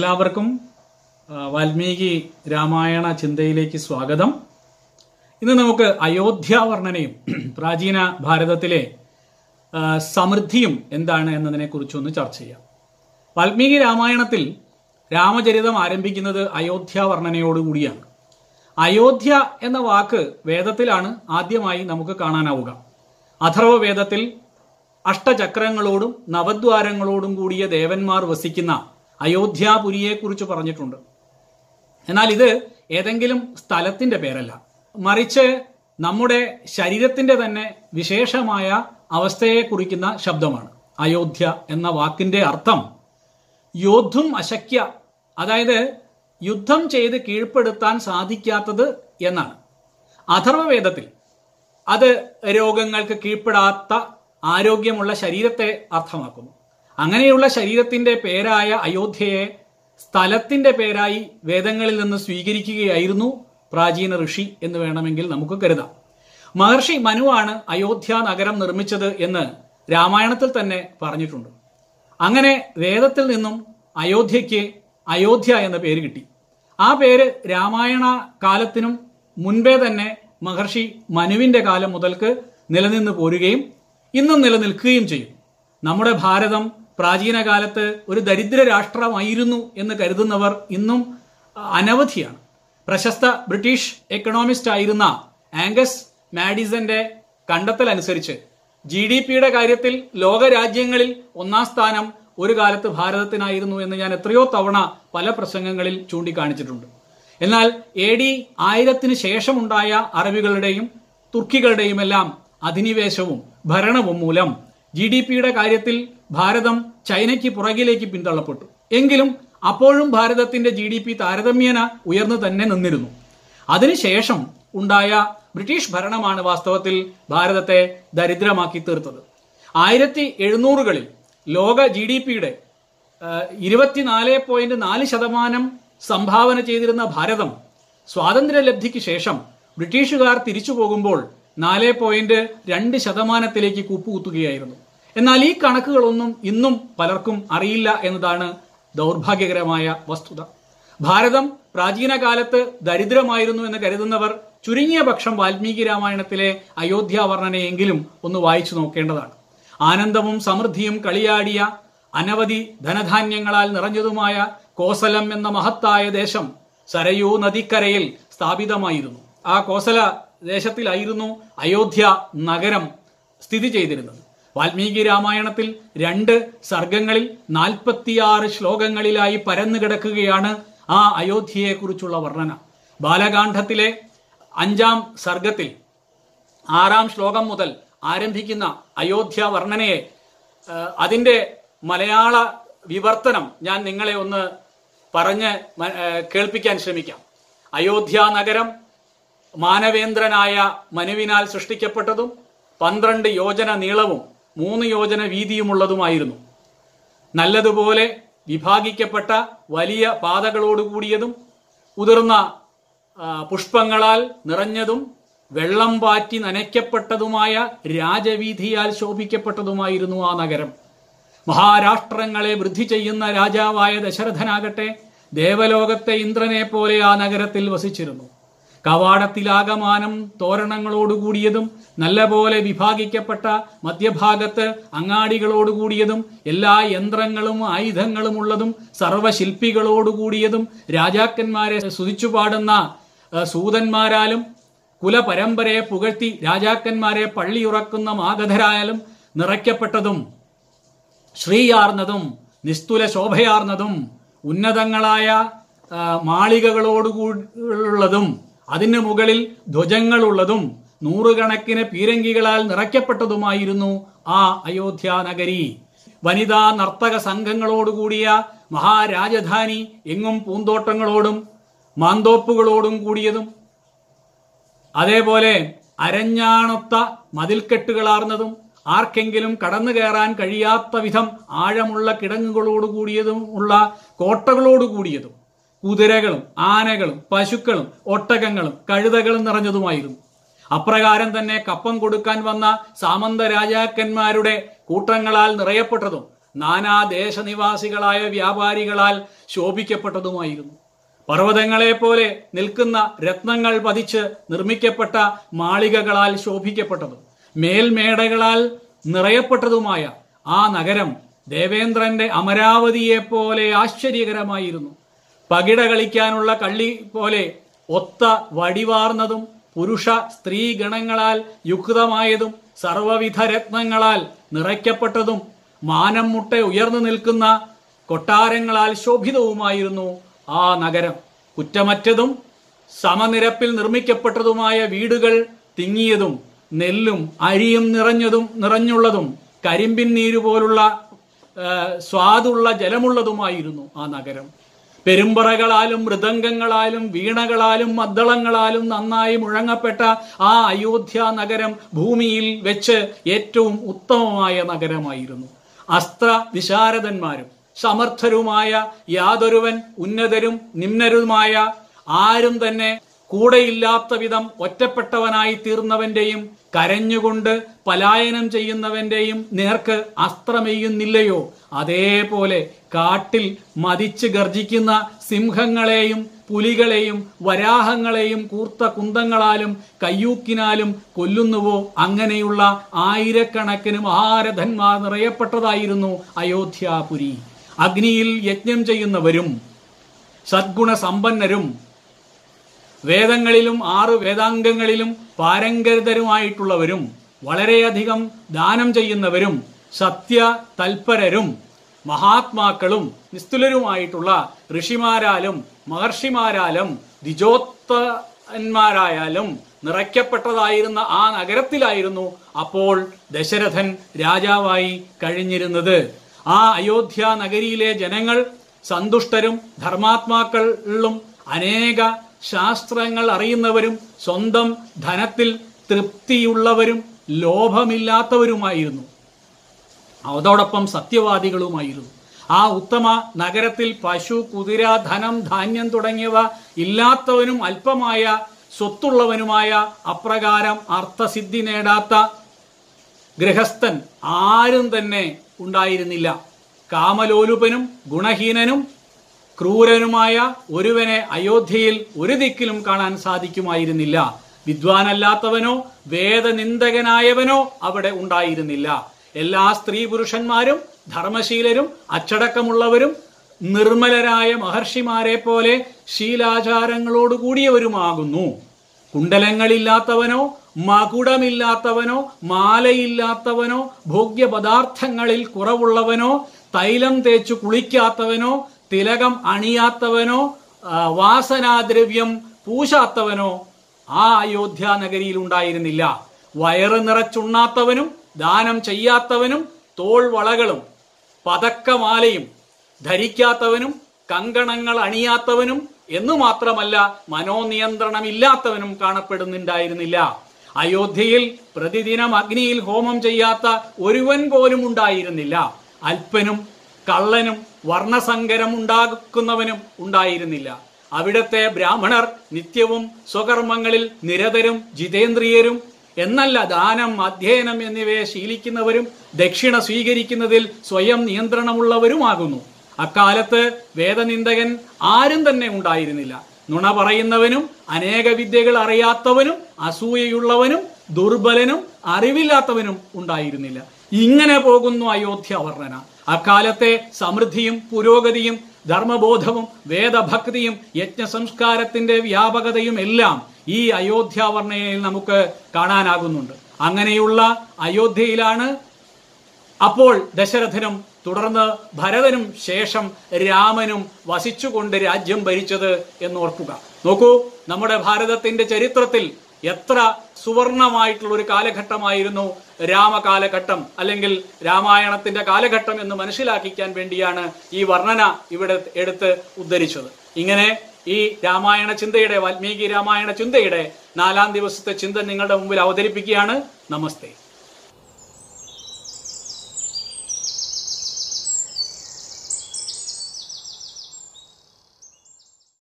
എല്ലാവർക്കും വാൽമീകി രാമായണ ചിന്തയിലേക്ക് സ്വാഗതം. ഇന്ന് നമുക്ക് അയോധ്യ വർണനയും പ്രാചീന ഭാരതത്തിലെ സമൃദ്ധിയും എന്താണ് എന്നതിനെ കുറിച്ചൊന്ന് ചർച്ച ചെയ്യാം. വാൽമീകി രാമായണത്തിൽ രാമചരിതം ആരംഭിക്കുന്നത് അയോധ്യ വർണനയോടുകൂടിയാണ്. അയോധ്യ എന്ന വാക്ക് വേദത്തിലാണ് ആദ്യമായി നമുക്ക് കാണാനാവുക. അഥർവ വേദത്തിൽ അഷ്ടചക്രങ്ങളോടും നവദ്വാരങ്ങളോടും കൂടിയ ദേവന്മാർ വസിക്കുന്ന അയോധ്യാപുരിയെക്കുറിച്ച് പറഞ്ഞിട്ടുണ്ട്. എന്നാൽ ഇത് ഏതെങ്കിലും സ്ഥലത്തിന്റെ പേരല്ല. മറിച്ച് നമ്മുടെ ശരീരത്തിന്റെ തന്നെ വിശേഷമായ അവസ്ഥയെ കുറിക്കുന്ന ശബ്ദമാണ്. അയോധ്യ എന്ന വാക്കിന്റെ അർത്ഥം യോദ്ധും അശക്യ അതായത് യുദ്ധം ചെയ്ത് കീഴ്പ്പെടുത്താൻ സാധിക്കാത്തത് എന്നാണ്. അഥർവവേദത്തിൽ അത് രോഗങ്ങൾക്ക് കീഴ്പ്പെടാത്ത ആരോഗ്യമുള്ള ശരീരത്തെ അർത്ഥമാക്കുന്നു. അങ്ങനെയുള്ള ശരീരത്തിന്റെ പേരായ അയോധ്യയെ സ്ഥലത്തിന്റെ പേരായി വേദങ്ങളിൽ നിന്ന് സ്വീകരിക്കുകയായിരുന്നു പ്രാചീന ഋഷി എന്ന് വേണമെങ്കിൽ നമുക്ക് കരുതാം. മഹർഷി മനുവാണ് അയോധ്യ നഗരം നിർമ്മിച്ചത് എന്ന് രാമായണത്തിൽ തന്നെ പറഞ്ഞിട്ടുണ്ട്. അങ്ങനെ വേദത്തിൽ നിന്നും അയോധ്യയ്ക്ക് അയോധ്യ എന്ന പേര് കിട്ടി. ആ പേര് രാമായണ കാലത്തിനും മുൻപേ തന്നെ മഹർഷി മനുവിന്റെ കാലം മുതൽക്ക് നിലനിന്ന് പോരുകയും ഇന്നും നിലനിൽക്കുകയും ചെയ്യും. നമ്മുടെ ഭാരതം പ്രാചീന കാലത്ത് ഒരു ദരിദ്ര രാഷ്ട്രമായിരുന്നു എന്ന് കരുതുന്നവർ ഇന്നും അനവധിയാണ്. പ്രശസ്ത ബ്രിട്ടീഷ് എക്കണോമിസ്റ്റ് ആയിരുന്ന ആംഗസ് മാഡിസന്റെ കണ്ടെത്തൽ അനുസരിച്ച് ജി ഡി പിയുടെ കാര്യത്തിൽ ലോക രാജ്യങ്ങളിൽ ഒന്നാം സ്ഥാനം ഒരു കാലത്ത് ഭാരതത്തിനായിരുന്നു എന്ന് ഞാൻ എത്രയോ തവണ പല പ്രസംഗങ്ങളിൽ ചൂണ്ടിക്കാണിച്ചിട്ടുണ്ട്. എന്നാൽ എ ഡി ആയിരത്തിന് ശേഷമുണ്ടായ അറബികളുടെയും തുർക്കികളുടെയും എല്ലാം അധിനിവേശവും ഭരണവും മൂലം ജി ഡി പിയുടെ കാര്യത്തിൽ ഭാരതം ചൈനയ്ക്ക് പുറകിലേക്ക് പിന്തള്ളപ്പെട്ടു. എങ്കിലും അപ്പോഴും ഭാരതത്തിന്റെ ജി ഡി പി താരതമ്യേന ഉയർന്നു തന്നെ നിന്നിരുന്നു. അതിനുശേഷം ഉണ്ടായ ബ്രിട്ടീഷ് ഭരണമാണ് വാസ്തവത്തിൽ ഭാരതത്തെ ദരിദ്രമാക്കി തീർത്തത്. ആയിരത്തി എഴുന്നൂറുകളിൽ ലോക ജി ഡി പിയുടെ ഇരുപത്തിനാല് പോയിന്റ് നാല് ശതമാനം സംഭാവന ചെയ്തിരുന്ന ഭാരതം സ്വാതന്ത്ര്യ ലബ്ധിക്ക് ശേഷം ബ്രിട്ടീഷുകാർ തിരിച്ചു പോകുമ്പോൾ നാല് പോയിന്റ് രണ്ട് ശതമാനത്തിലേക്ക് കൂപ്പുകുത്തുകയായിരുന്നു. എന്നാൽ ഈ കണക്കുകളൊന്നും ഇന്നും പലർക്കും അറിയില്ല എന്നതാണ് ദൗർഭാഗ്യകരമായ വസ്തുത. ഭാരതം പ്രാചീന കാലത്ത് ദരിദ്രമായിരുന്നു എന്ന് കരുതുന്നവർ ചുരുങ്ങിയ പക്ഷം വാൽമീകി രാമായണത്തിലെ അയോധ്യ വർണനയെങ്കിലും ഒന്ന് വായിച്ചു നോക്കേണ്ടതാണ്. ആനന്ദവും സമൃദ്ധിയും കളിയാടിയ അനവധി ധനധാന്യങ്ങളാൽ നിറഞ്ഞതുമായ കോസലം എന്ന മഹത്തായ ദേശം സരയൂ നദിക്കരയിൽ സ്ഥാപിതമായിരുന്നു. ആ കോസല ദേശത്തിലായിരുന്നു അയോധ്യ നഗരം സ്ഥിതി ചെയ്തിരുന്നത്. വാൽമീകി രാമായണത്തിൽ രണ്ട് സർഗങ്ങളിൽ നാൽപ്പത്തിയാറ് ശ്ലോകങ്ങളിലായി പരന്നു കിടക്കുകയാണ് ആ അയോധ്യയെക്കുറിച്ചുള്ള വർണന. ബാലകാന്ഡത്തിലെ അഞ്ചാം സർഗത്തിൽ ആറാം ശ്ലോകം മുതൽ ആരംഭിക്കുന്ന അയോധ്യ വർണനയെ അതിന്റെ മലയാള വിവർത്തനം ഞാൻ നിങ്ങളെ ഒന്ന് പറഞ്ഞ് കേൾപ്പിക്കാൻ ശ്രമിക്കാം. അയോധ്യ നഗരം മാനവേന്ദ്രനായ മനുവിനാൽ സൃഷ്ടിക്കപ്പെട്ടതും പന്ത്രണ്ട് യോജന നീളവും മൂന്ന് യോജന വീതിയുമുള്ളതുമായിരുന്നു. നല്ലതുപോലെ വിഭാഗിക്കപ്പെട്ട വലിയ പാതകളോടുകൂടിയതും ഉതിർന്ന പുഷ്പങ്ങളാൽ നിറഞ്ഞതും വെള്ളം പാറ്റി നനയ്ക്കപ്പെട്ടതുമായ രാജവീതിയാൽ ശോഭിക്കപ്പെട്ടതുമായിരുന്നു ആ നഗരം. മഹാരാഷ്ട്രങ്ങളെ വൃദ്ധി ചെയ്യുന്ന രാജാവായ ദശരഥനാകട്ടെ ദേവലോകത്തെ ഇന്ദ്രനെ പോലെ ആ നഗരത്തിൽ വസിച്ചിരുന്നു. കവാടത്തിലാകമാനം തോരണങ്ങളോടുകൂടിയതും നല്ലപോലെ വിഭാഗിക്കപ്പെട്ട മധ്യഭാഗത്ത് അങ്ങാടികളോടുകൂടിയതും എല്ലാ യന്ത്രങ്ങളും ആയുധങ്ങളും ഉള്ളതും സർവശില്പികളോടുകൂടിയതും രാജാക്കന്മാരെ സ്തുതിച്ചു പാടുന്ന സൂതന്മാരാലും കുലപരമ്പരയെ പുകഴ്ത്തി രാജാക്കന്മാരെ പള്ളിയുറക്കുന്ന മാഗധരായാലും നിറയ്ക്കപ്പെട്ടതും ശ്രീയാർന്നതും നിസ്തുല ശോഭയാർന്നതും ഉന്നതങ്ങളായ മാളികകളോടുകൂടി മാളികകളോടുകൂടിയുള്ളതും അതിന് മുകളിൽ ധ്വജങ്ങളുള്ളതും നൂറുകണക്കിന് പീരങ്കികളാൽ നിറയ്ക്കപ്പെട്ടതുമായിരുന്നു ആ അയോധ്യ നഗരി. വനിതാ നർത്തക സംഘങ്ങളോടുകൂടിയ മഹാരാജധാനി എങ്ങും പൂന്തോട്ടങ്ങളോടും മാന്തോപ്പുകളോടും കൂടിയതും. അതേപോലെ അരഞ്ഞാണൊത്ത മതിൽക്കെട്ടുകളാർന്നതും ആർക്കെങ്കിലും കടന്നു കയറാൻ കഴിയാത്ത വിധം ആഴമുള്ള കിടങ്ങുകളോടുകൂടിയതും ഉള്ള കോട്ടകളോടുകൂടിയതും. കുതിരകളും ആനകളും പശുക്കളും ഒട്ടകങ്ങളും കഴുതകളും നിറഞ്ഞതുമായിരുന്നു. അപ്രകാരം തന്നെ കപ്പം കൊടുക്കാൻ വന്ന സാമന്ത രാജാക്കന്മാരുടെ കൂട്ടങ്ങളാൽ നിറയപ്പെട്ടതും നാനാ ദേശനിവാസികളായ വ്യാപാരികളാൽ ശോഭിക്കപ്പെട്ടതുമായിരുന്നു. പർവതങ്ങളെ പോലെ നിൽക്കുന്ന രത്നങ്ങൾ പതിച്ച് നിർമ്മിക്കപ്പെട്ട മാളികകളാൽ ശോഭിക്കപ്പെട്ടതും മേൽമേടകളാൽ നിറയപ്പെട്ടതുമായ ആ നഗരം ദേവേന്ദ്രന്റെ അമരാവതിയെ പോലെ ആശ്ചര്യകരമായിരുന്നു. പകിട കളിക്കാനുള്ള കള്ളി പോലെ ഒത്ത വടിവാർന്നതും പുരുഷ സ്ത്രീ ഗണങ്ങളാൽ യുക്തമായതും സർവവിധ രത്നങ്ങളാൽ നിറയ്ക്കപ്പെട്ടതും മാനം മുട്ട ഉയർന്നു നിൽക്കുന്ന കൊട്ടാരങ്ങളാൽ ശോഭിതവുമായിരുന്നു ആ നഗരം. കുറ്റമറ്റതും സമനിരപ്പിൽ നിർമ്മിക്കപ്പെട്ടതുമായ വീടുകൾ തിങ്ങിയതും നെല്ലും അരിയും നിറഞ്ഞതും നിറഞ്ഞുള്ളതും കരിമ്പിൻ നീര് പോലുള്ള സ്വാദുള്ള ജലമുള്ളതുമായിരുന്നു ആ നഗരം. പെരുമ്പറകളാലും മൃദംഗങ്ങളാലും വീണകളാലും മദ്ദളങ്ങളാലും നന്നായി മുഴങ്ങപ്പെട്ട ആ അയോധ്യ നഗരം ഭൂമിയിൽ വെച്ച് ഏറ്റവും ഉത്തമമായ നഗരമായിരുന്നു. അസ്ത്ര വിശാരദന്മാരും സമർത്ഥരുമായ യാതൊരുവൻ ഉന്നതരും നിമ്നരുമായ ആരും തന്നെ കൂടെയില്ലാത്ത വിധം ഒറ്റപ്പെട്ടവനായി തീർന്നവന്റെയും കരഞ്ഞുകൊണ്ട് പലായനം ചെയ്യുന്നവന്റെയും നേർക്ക് അസ്ത്രമെയ്യുന്നില്ലയോ? അതേപോലെ കാട്ടിൽ മതിച്ച് ഗർജിക്കുന്ന സിംഹങ്ങളെയും പുലികളെയും വരാഹങ്ങളെയും കൂർത്ത കുന്തങ്ങളാലും കയ്യൂക്കിനാലും കൊല്ലുന്നുവോ? അങ്ങനെയുള്ള ആയിരക്കണക്കിന് മഹാരഥന്മാർ നിറയപ്പെട്ടതായിരുന്നു അയോധ്യാപുരി. അഗ്നിയിൽ യജ്ഞം ചെയ്യുന്നവരും സദ്ഗുണസമ്പന്നരും വേദങ്ങളിലും ആറ് വേദാംഗങ്ങളിലും പാരംഗതരുമായിട്ടുള്ളവരും വളരെയധികം ദാനം ചെയ്യുന്നവരും സത്യ തൽപരരും മഹാത്മാക്കളും നിസ്തുലരുമായിട്ടുള്ള ഋഷിമാരാലും മഹർഷിമാരാലും ദ്വിജോത്തന്മാരായാലും നിറയ്ക്കപ്പെട്ടതായിരുന്ന ആ നഗരത്തിലായിരുന്നു അപ്പോൾ ദശരഥൻ രാജാവായി കഴിഞ്ഞിരുന്നത്. ആ അയോധ്യ നഗരിയിലെ ജനങ്ങൾ സന്തുഷ്ടരും ധർമാത്മാക്കളിലും അനേക ശാസ്ത്രങ്ങൾ അറിയുന്നവരും സ്വന്തം ധനത്തിൽ തൃപ്തിയുള്ളവരും ലോഭമില്ലാത്തവരുമായിരുന്നു. അതോടൊപ്പം സത്യവാദികളുമായിരുന്നു. ആ ഉത്തമ നഗരത്തിൽ പശു കുതിര ധനം ധാന്യം തുടങ്ങിയവ ഇല്ലാത്തവനും അല്പമായ സ്വത്തുള്ളവനുമായ അപ്രകാരം അർത്ഥസിദ്ധി നേടാത്ത ഗൃഹസ്ഥൻ ആരും തന്നെ ഉണ്ടായിരുന്നില്ല. കാമലോലുപനും ഗുണഹീനനും ക്രൂരനുമായ ഒരുവനെ അയോധ്യയിൽ ഒരു ദിക്കിലും കാണാൻ സാധിക്കുമായിരുന്നില്ല. വിദ്വാനല്ലാത്തവനോ വേദനിന്ദകനായവനോ അവിടെ ഉണ്ടായിരുന്നില്ല. എല്ലാ സ്ത്രീ പുരുഷന്മാരും ധർമ്മശീലരും അച്ചടക്കമുള്ളവരും നിർമ്മലരായ മഹർഷിമാരെ പോലെ ശീലാചാരങ്ങളോട് ശീലാചാരങ്ങളോടുകൂടിയവരുമാകുന്നു കുണ്ടലങ്ങളില്ലാത്തവനോ മകുടമില്ലാത്തവനോ മാലയില്ലാത്തവനോ ഭോഗ്യപദാർത്ഥങ്ങളിൽ കുറവുള്ളവനോ തൈലം തേച്ചു കുളിക്കാത്തവനോ തിലകം അണിയാത്തവനോ വാസനാദ്രവ്യം പൂശാത്തവനോ ആ അയോധ്യ നഗരിയിൽ ഉണ്ടായിരുന്നില്ല. വയറ് നിറച്ചുണ്ണാത്തവനും ദാനം ചെയ്യാത്തവനും തോൾ വളകളും പതക്കമാലയും ധരിക്കാത്തവനും കങ്കണങ്ങൾ അണിയാത്തവനും എന്നു മാത്രമല്ല മനോനിയന്ത്രണമില്ലാത്തവനും കാണപ്പെടുന്നുണ്ടായിരുന്നില്ല. അയോധ്യയിൽ പ്രതിദിനം അഗ്നിയിൽ ഹോമം ചെയ്യാത്ത ഒരുവൻ പോലും ഉണ്ടായിരുന്നില്ല. അല്പനും കള്ളനും വർണസങ്കരം ഉണ്ടാക്കുന്നവനും ഉണ്ടായിരുന്നില്ല. അവിടത്തെ ബ്രാഹ്മണർ നിത്യവും സ്വകർമ്മങ്ങളിൽ നിരതരും ജിതേന്ദ്രിയരും എന്നല്ല ദാനം അധ്യയനം എന്നിവയെ ശീലിക്കുന്നവരും ദക്ഷിണ സ്വീകരിക്കുന്നതിൽ സ്വയം നിയന്ത്രണമുള്ളവരുമാകുന്നു. അക്കാലത്ത് വേദനിന്ദകൻ ആരും തന്നെ ഉണ്ടായിരുന്നില്ല. നുണ പറയുന്നവനും അനേക വിദ്യകൾ അറിയാത്തവനും അസൂയയുള്ളവനും ദുർബലനും അറിവില്ലാത്തവനും ഉണ്ടായിരുന്നില്ല. ഇങ്ങനെ പോകുന്നു അയോധ്യ വർണന. അക്കാലത്തെ സമൃദ്ധിയും പുരോഗതിയും ധർമ്മബോധവും വേദഭക്തിയും യജ്ഞസംസ്കാരത്തിന്റെ വ്യാപകതയും എല്ലാം ഈ അയോധ്യാവർണയിൽ നമുക്ക് കാണാനാകുന്നുണ്ട്. അങ്ങനെയുള്ള അയോധ്യയിലാണ് അപ്പോൾ ദശരഥനും തുടർന്ന് ഭരതനും ശേഷം രാമനും വസിച്ചുകൊണ്ട് രാജ്യം ഭരിച്ചത് എന്നോർക്കുക നോക്കൂ നമ്മുടെ ഭാരതത്തിന്റെ ചരിത്രത്തിൽ എത്ര സുവർണമായിട്ടുള്ള ഒരു കാലഘട്ടമായിരുന്നു രാമകാലഘട്ടം അല്ലെങ്കിൽ രാമായണത്തിന്റെ കാലഘട്ടം എന്ന് മനസ്സിലാക്കിക്കാൻ വേണ്ടിയാണ് ഈ വർണന ഇവിടെ എടുത്ത് ഉദ്ധരിച്ചത്. ഇങ്ങനെ ഈ രാമായണ ചിന്തയുടെ വാൽമീകി രാമായണ ചിന്തയുടെ നാലാം ദിവസത്തെ ചിന്ത നിങ്ങളുടെ മുമ്പിൽ അവതരിപ്പിക്കുകയാണ്. നമസ്തേ.